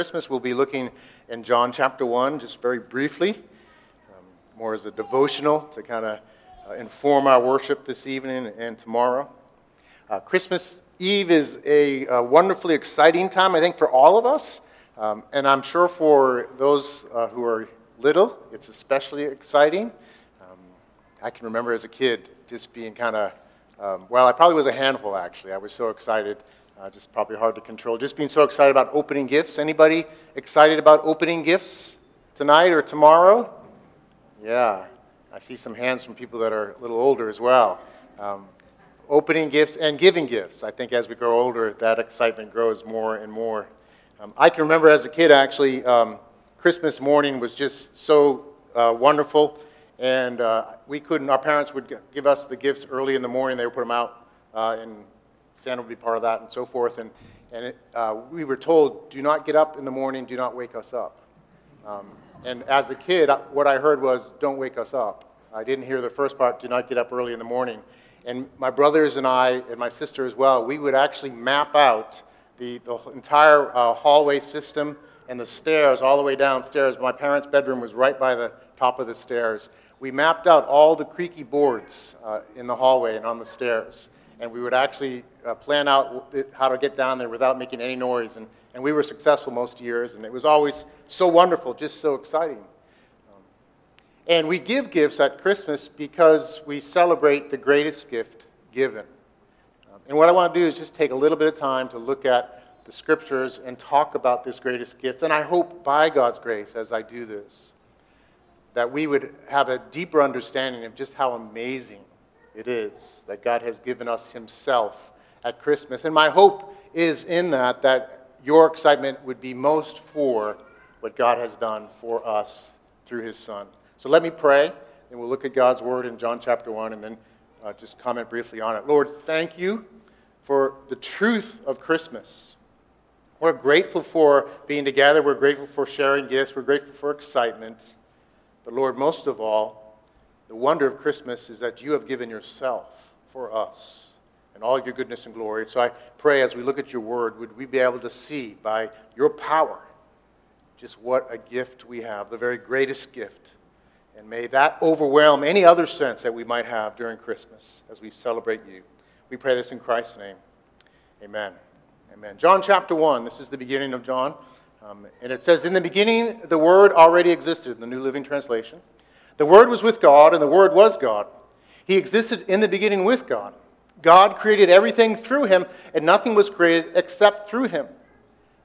Christmas, we'll be looking in John chapter 1 just very briefly, um, more as a devotional to kind of uh, inform our worship this evening and tomorrow. Uh, Christmas Eve is a, a, wonderfully exciting time, I think, for all of us. Um, and I'm sure for those uh, who are little, it's especially exciting. Um, I can remember as a kid just being kind of, um, well, I probably was a handful actually. I was so excited uh, just probably hard to control. Just being so excited about opening gifts. Anybody excited about opening gifts tonight or tomorrow? Yeah, I see some hands from people that are a little older as well. Um, opening gifts and giving gifts. I think as we grow older, that excitement grows more and more. Um, I can remember as a kid, actually, um, Christmas morning was just so uh, wonderful, and uh, we couldn't. Our parents would give us the gifts early in the morning. They would put them out uh, in Santa would be part of that and so forth. And, and it, uh, we were told, do not get up in the morning, do not wake us up. Um, and as a kid, what I heard was, don't wake us up. I didn't hear the first part, do not get up early in the morning. And my brothers and I, and my sister as well, we would actually map out the, the entire uh, hallway system and the stairs all the way downstairs. My parents' bedroom was right by the top of the stairs. We mapped out all the creaky boards uh, in the hallway and on the stairs and we would actually uh, plan out how to get down there without making any noise. And, and we were successful most years, and it was always so wonderful, just so exciting. Um, and we give gifts at Christmas because we celebrate the greatest gift given. Um, and what I want to do is just take a little bit of time to look at the scriptures and talk about this greatest gift. And I hope by God's grace, as I do this, that we would have a deeper understanding of just how amazing it is that God has given us Himself at Christmas. And my hope is in that, that your excitement would be most for what God has done for us through His Son. So let me pray, and we'll look at God's Word in John chapter 1 and then uh, just comment briefly on it. Lord, thank you for the truth of Christmas. We're grateful for being together. We're grateful for sharing gifts. We're grateful for excitement. But Lord, most of all, the wonder of Christmas is that you have given yourself for us and all of your goodness and glory. So I pray as we look at your word, would we be able to see by your power just what a gift we have, the very greatest gift. And may that overwhelm any other sense that we might have during Christmas as we celebrate you. We pray this in Christ's name. Amen. Amen. John chapter 1, this is the beginning of John. Um, and it says, In the beginning, the Word already existed, in the New Living Translation. The Word was with God, and the Word was God. He existed in the beginning with God. God created everything through him, and nothing was created except through him.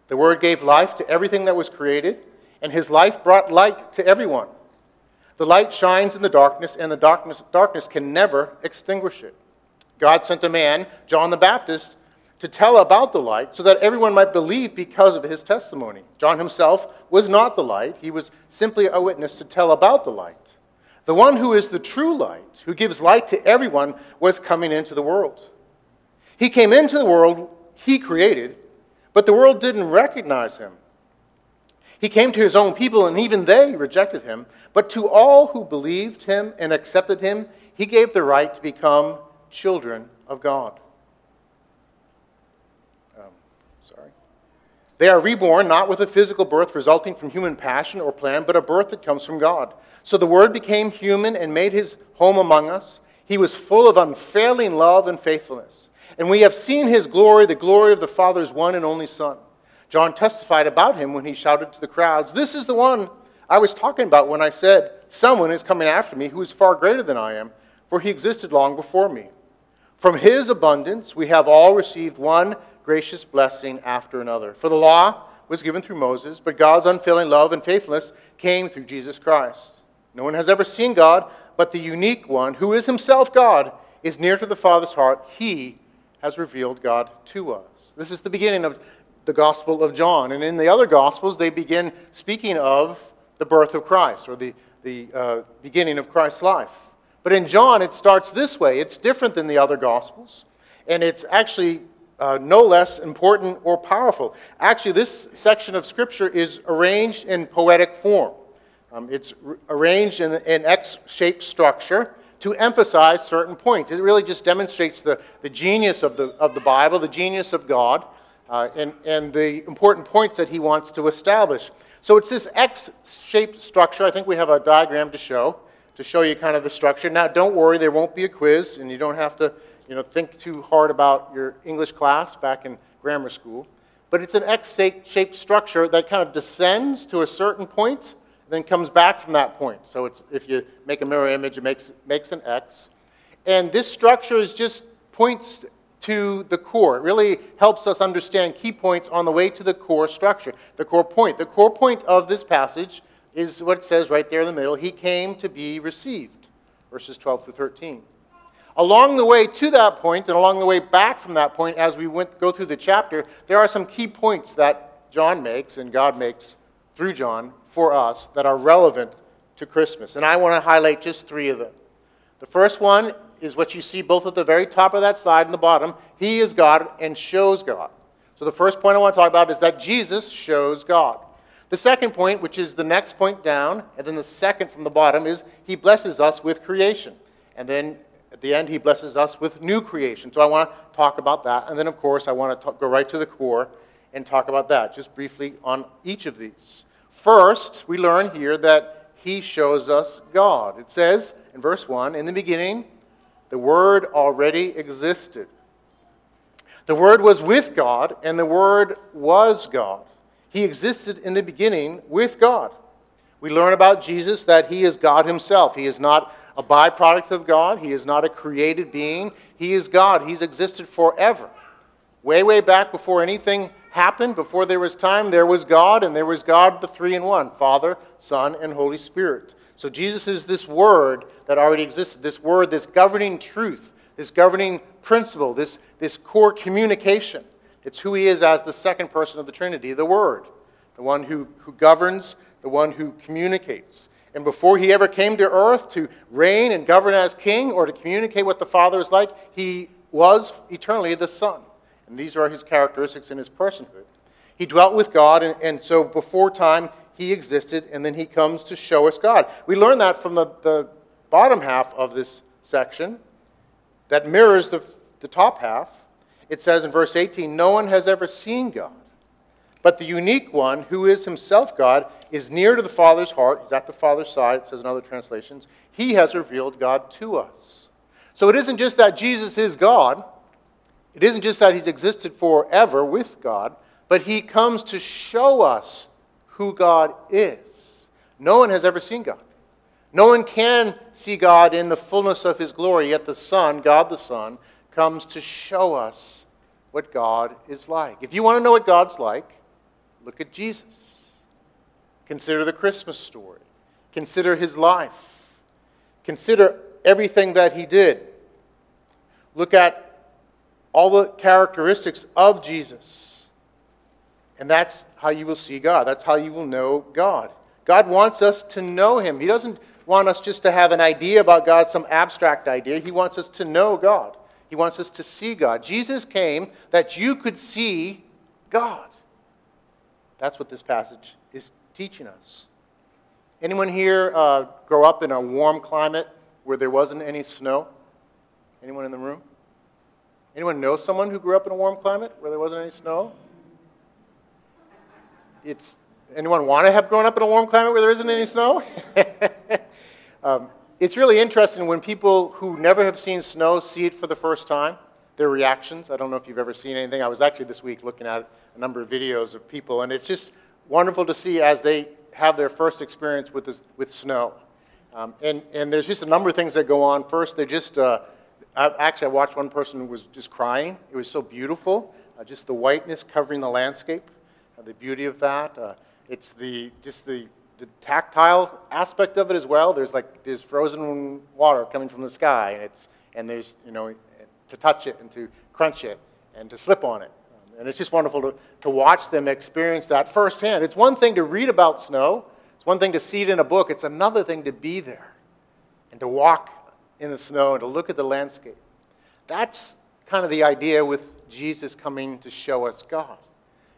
The Word gave life to everything that was created, and his life brought light to everyone. The light shines in the darkness, and the darkness, darkness can never extinguish it. God sent a man, John the Baptist, to tell about the light so that everyone might believe because of his testimony. John himself was not the light, he was simply a witness to tell about the light. The one who is the true light, who gives light to everyone, was coming into the world. He came into the world he created, but the world didn't recognize him. He came to his own people, and even they rejected him. But to all who believed him and accepted him, he gave the right to become children of God. Um, sorry. They are reborn not with a physical birth resulting from human passion or plan, but a birth that comes from God. So the Word became human and made his home among us. He was full of unfailing love and faithfulness. And we have seen his glory, the glory of the Father's one and only Son. John testified about him when he shouted to the crowds, This is the one I was talking about when I said, Someone is coming after me who is far greater than I am, for he existed long before me. From his abundance we have all received one gracious blessing after another. For the law was given through Moses, but God's unfailing love and faithfulness came through Jesus Christ. No one has ever seen God, but the unique one, who is himself God, is near to the Father's heart. He has revealed God to us. This is the beginning of the Gospel of John. And in the other Gospels, they begin speaking of the birth of Christ or the, the uh, beginning of Christ's life. But in John, it starts this way. It's different than the other Gospels, and it's actually uh, no less important or powerful. Actually, this section of Scripture is arranged in poetic form. Um, it's r- arranged in an X shaped structure to emphasize certain points. It really just demonstrates the, the genius of the, of the Bible, the genius of God, uh, and, and the important points that he wants to establish. So it's this X shaped structure. I think we have a diagram to show, to show you kind of the structure. Now, don't worry, there won't be a quiz, and you don't have to you know, think too hard about your English class back in grammar school. But it's an X shaped structure that kind of descends to a certain point, then comes back from that point. So it's, if you make a mirror image, it makes, makes an X. And this structure is just points to the core. It really helps us understand key points on the way to the core structure, the core point. The core point of this passage is what it says right there in the middle He came to be received, verses 12 through 13. Along the way to that point and along the way back from that point, as we went, go through the chapter, there are some key points that John makes and God makes through John for us that are relevant to Christmas. And I want to highlight just three of them. The first one is what you see both at the very top of that slide and the bottom. He is God and shows God. So the first point I want to talk about is that Jesus shows God. The second point, which is the next point down, and then the second from the bottom, is he blesses us with creation. And then at the end, he blesses us with new creation. So I want to talk about that. And then, of course, I want to talk, go right to the core and talk about that, just briefly on each of these. First, we learn here that he shows us God. It says in verse 1 In the beginning, the Word already existed. The Word was with God, and the Word was God. He existed in the beginning with God. We learn about Jesus that he is God himself. He is not a byproduct of God. He is not a created being. He is God. He's existed forever. Way, way back before anything happened, before there was time, there was God, and there was God, the three in one Father, Son, and Holy Spirit. So Jesus is this word that already existed, this word, this governing truth, this governing principle, this, this core communication. It's who he is as the second person of the Trinity, the Word, the one who, who governs, the one who communicates. And before he ever came to earth to reign and govern as king or to communicate what the Father is like, he was eternally the Son. And these are his characteristics in his personhood. He dwelt with God, and, and so before time, he existed, and then he comes to show us God. We learn that from the, the bottom half of this section that mirrors the, the top half. It says in verse 18, No one has ever seen God. But the unique one, who is himself God, is near to the Father's heart. He's at the Father's side, it says in other translations. He has revealed God to us. So it isn't just that Jesus is God, it isn't just that he's existed forever with God, but he comes to show us who God is. No one has ever seen God. No one can see God in the fullness of his glory, yet the Son, God the Son, comes to show us what God is like. If you want to know what God's like, Look at Jesus. Consider the Christmas story. Consider his life. Consider everything that he did. Look at all the characteristics of Jesus. And that's how you will see God. That's how you will know God. God wants us to know him. He doesn't want us just to have an idea about God, some abstract idea. He wants us to know God. He wants us to see God. Jesus came that you could see God. That's what this passage is teaching us. Anyone here uh, grow up in a warm climate where there wasn't any snow? Anyone in the room? Anyone know someone who grew up in a warm climate where there wasn't any snow? It's anyone want to have grown up in a warm climate where there isn't any snow? um, it's really interesting when people who never have seen snow see it for the first time. Their reactions. I don't know if you've ever seen anything. I was actually this week looking at a number of videos of people, and it's just wonderful to see as they have their first experience with, this, with snow. Um, and, and there's just a number of things that go on. First, they just, uh, I, actually, I watched one person who was just crying. It was so beautiful, uh, just the whiteness covering the landscape, uh, the beauty of that. Uh, it's the, just the, the tactile aspect of it as well. There's like, there's frozen water coming from the sky, and, it's, and there's, you know, to touch it and to crunch it and to slip on it. Um, and it's just wonderful to, to watch them experience that firsthand. It's one thing to read about snow, it's one thing to see it in a book, it's another thing to be there and to walk in the snow and to look at the landscape. That's kind of the idea with Jesus coming to show us God.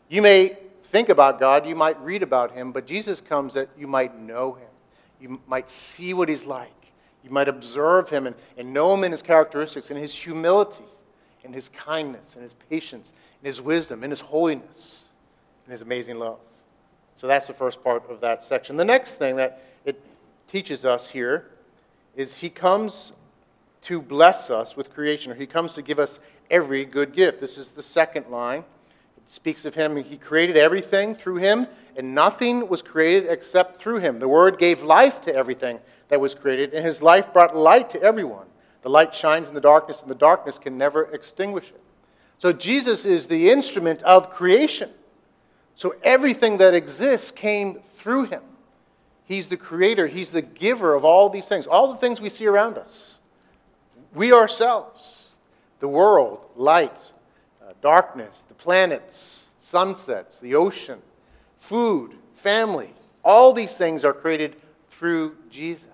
You may think about God, you might read about him, but Jesus comes that you might know him. You might see what he's like. You might observe him and, and know him in his characteristics, in his humility, in his kindness, in his patience, in his wisdom, in his holiness, in his amazing love. So that's the first part of that section. The next thing that it teaches us here is he comes to bless us with creation, or he comes to give us every good gift. This is the second line. It speaks of him. He created everything through him, and nothing was created except through him. The Word gave life to everything that was created, and his life brought light to everyone. The light shines in the darkness, and the darkness can never extinguish it. So Jesus is the instrument of creation. So everything that exists came through him. He's the creator, he's the giver of all these things, all the things we see around us. We ourselves, the world, light, uh, darkness, the planets, sunsets, the ocean, food, family, all these things are created through Jesus.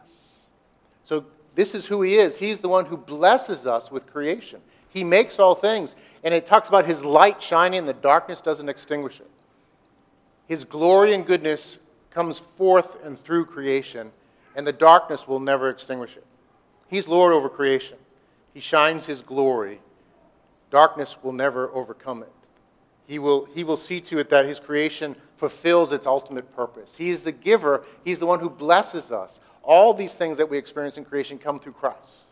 So this is who he is. He's the one who blesses us with creation. He makes all things. And it talks about his light shining and the darkness doesn't extinguish it. His glory and goodness comes forth and through creation, and the darkness will never extinguish it. He's Lord over creation. He shines his glory. Darkness will never overcome it. He will, he will see to it that his creation fulfills its ultimate purpose. He is the giver, he's the one who blesses us. All these things that we experience in creation come through Christ.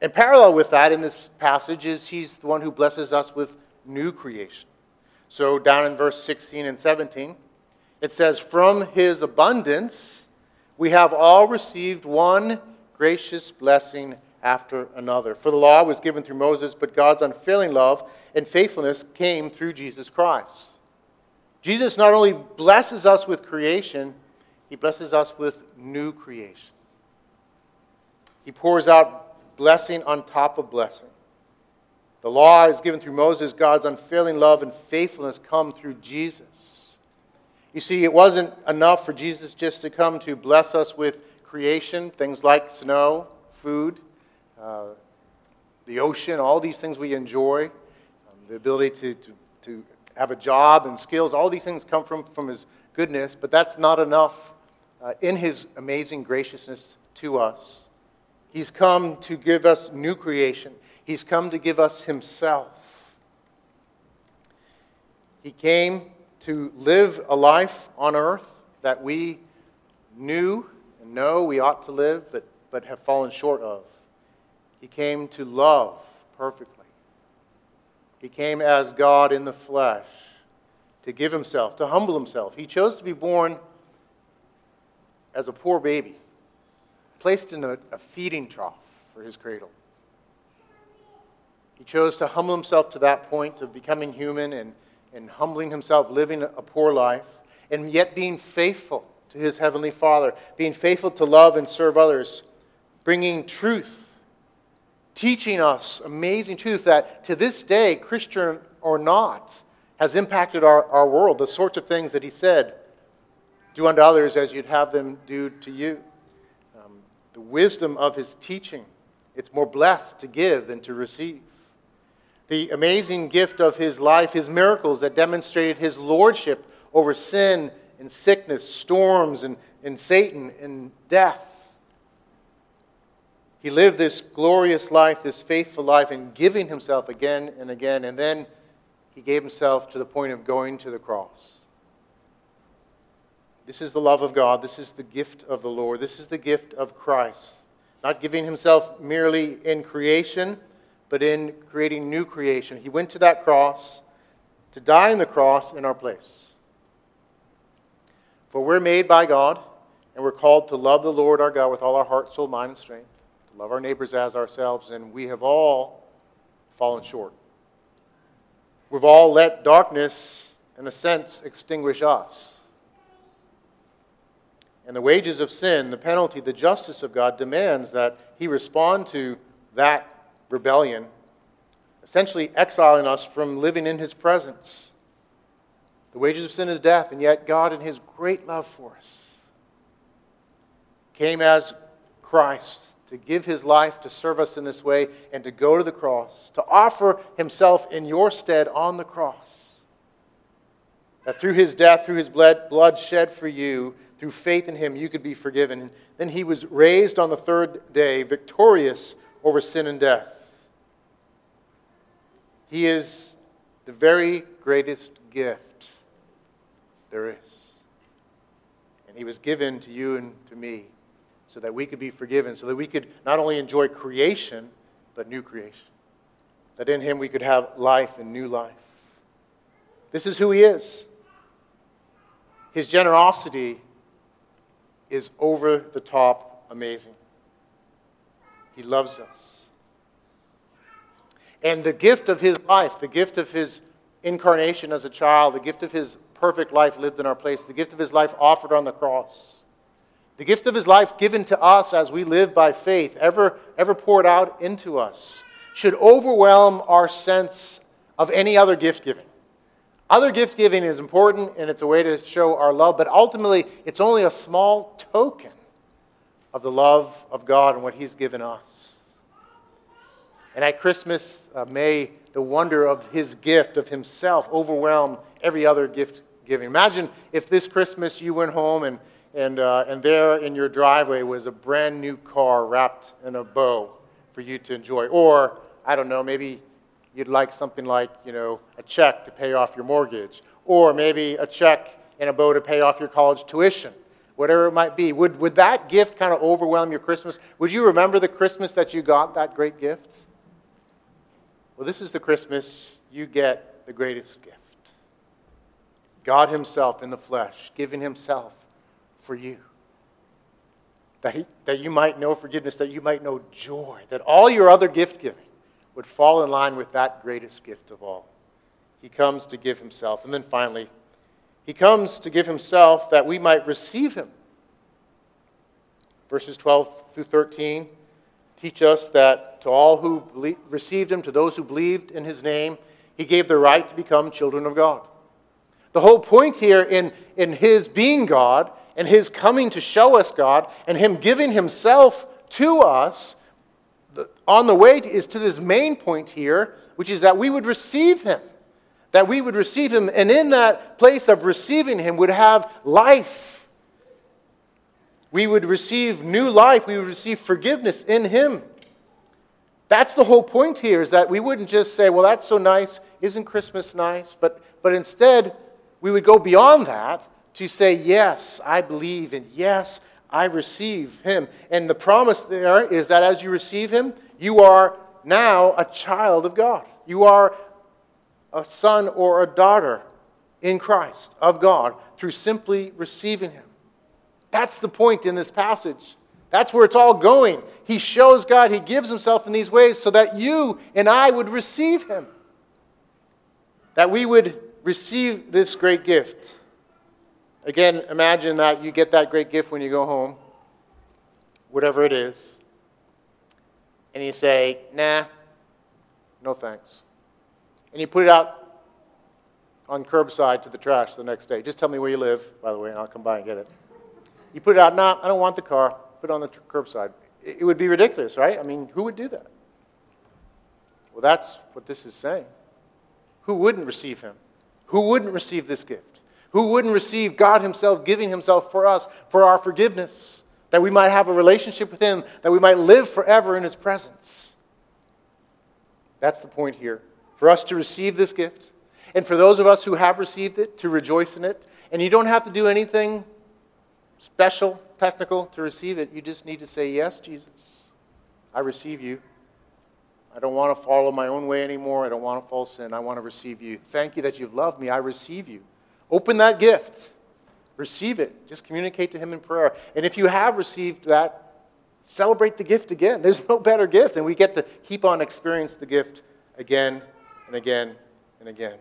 And parallel with that in this passage is he's the one who blesses us with new creation. So down in verse 16 and 17, it says, From his abundance we have all received one gracious blessing after another. For the law was given through Moses, but God's unfailing love and faithfulness came through Jesus Christ. Jesus not only blesses us with creation, he blesses us with new creation. He pours out blessing on top of blessing. The law is given through Moses. God's unfailing love and faithfulness come through Jesus. You see, it wasn't enough for Jesus just to come to bless us with creation, things like snow, food, uh, the ocean, all these things we enjoy, um, the ability to, to, to have a job and skills, all these things come from, from His goodness, but that's not enough uh, in His amazing graciousness to us. He's come to give us new creation. He's come to give us Himself. He came to live a life on earth that we knew and know we ought to live, but, but have fallen short of. He came to love perfectly. He came as God in the flesh to give himself, to humble himself. He chose to be born as a poor baby, placed in a, a feeding trough for his cradle. He chose to humble himself to that point of becoming human and, and humbling himself, living a poor life, and yet being faithful to his heavenly Father, being faithful to love and serve others, bringing truth, teaching us amazing truth that to this day, Christian or not, has impacted our, our world. The sorts of things that he said do unto others as you'd have them do to you. Um, the wisdom of his teaching, it's more blessed to give than to receive the amazing gift of his life, his miracles that demonstrated his lordship over sin and sickness, storms and, and Satan and death. He lived this glorious life, this faithful life, in giving himself again and again, and then he gave himself to the point of going to the cross. This is the love of God. This is the gift of the Lord. This is the gift of Christ. Not giving himself merely in creation but in creating new creation. He went to that cross to die on the cross in our place. For we're made by God, and we're called to love the Lord our God with all our heart, soul, mind, and strength, to love our neighbors as ourselves, and we have all fallen short. We've all let darkness, in a sense, extinguish us. And the wages of sin, the penalty, the justice of God demands that He respond to that rebellion, essentially exiling us from living in his presence. The wages of sin is death, and yet God, in his great love for us, came as Christ to give his life to serve us in this way and to go to the cross, to offer himself in your stead on the cross. That through his death, through his blood shed for you, through faith in him, you could be forgiven. And then he was raised on the third day, victorious over sin and death. He is the very greatest gift there is. And he was given to you and to me so that we could be forgiven, so that we could not only enjoy creation, but new creation. That in him we could have life and new life. This is who he is. His generosity is over the top amazing. He loves us. And the gift of his life, the gift of his incarnation as a child, the gift of his perfect life lived in our place, the gift of his life offered on the cross, the gift of his life given to us as we live by faith, ever, ever poured out into us, should overwhelm our sense of any other gift giving. Other gift giving is important and it's a way to show our love, but ultimately it's only a small token of the love of God and what He's given us. And at Christmas, uh, may the wonder of His gift of Himself overwhelm every other gift giving. Imagine if this Christmas you went home and, and, uh, and there in your driveway was a brand new car wrapped in a bow for you to enjoy. Or, I don't know, maybe you'd like something like, you know, a check to pay off your mortgage, or maybe a check and a bow to pay off your college tuition, whatever it might be. Would, would that gift kind of overwhelm your Christmas? Would you remember the Christmas that you got that great gift? Well, this is the Christmas you get the greatest gift. God Himself in the flesh, giving Himself for you. That, he, that you might know forgiveness, that you might know joy, that all your other gift giving would fall in line with that greatest gift of all. He comes to give himself. And then finally, he comes to give himself that we might receive him. Verses 12 through 13 teach us that to all who received him, to those who believed in his name, he gave the right to become children of God. The whole point here in, in his being God and his coming to show us God and him giving himself to us on the way is to this main point here, which is that we would receive him. That we would receive him, and in that place of receiving him would have life. We would receive new life. We would receive forgiveness in him. That's the whole point here, is that we wouldn't just say, well, that's so nice. Isn't Christmas nice? But, but instead, we would go beyond that to say, yes, I believe, and yes, I receive him. And the promise there is that as you receive him, you are now a child of God. You are a son or a daughter in Christ of God through simply receiving him. That's the point in this passage. That's where it's all going. He shows God, He gives Himself in these ways so that you and I would receive Him. That we would receive this great gift. Again, imagine that you get that great gift when you go home, whatever it is, and you say, nah, no thanks. And you put it out on curbside to the trash the next day. Just tell me where you live, by the way, and I'll come by and get it. You put it out, nah, I don't want the car. Put it on the curbside. It would be ridiculous, right? I mean, who would do that? Well, that's what this is saying. Who wouldn't receive him? Who wouldn't receive this gift? Who wouldn't receive God Himself giving Himself for us, for our forgiveness, that we might have a relationship with Him, that we might live forever in His presence? That's the point here. For us to receive this gift, and for those of us who have received it, to rejoice in it. And you don't have to do anything special, technical to receive it. You just need to say, Yes, Jesus, I receive you. I don't want to follow my own way anymore. I don't want to fall sin. I want to receive you. Thank you that you've loved me. I receive you. Open that gift. Receive it. Just communicate to Him in prayer. And if you have received that, celebrate the gift again. There's no better gift, and we get to keep on experience the gift again and again and again.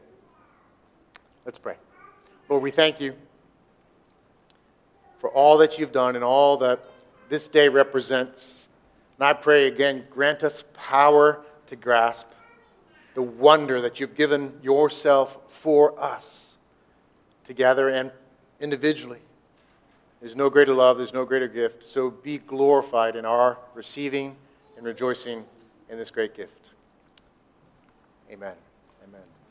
Let's pray. Lord, we thank you for all that you've done and all that this day represents. And I pray again, grant us power to grasp the wonder that you've given yourself for us together and individually. There's no greater love, there's no greater gift. So be glorified in our receiving and rejoicing in this great gift. Amen.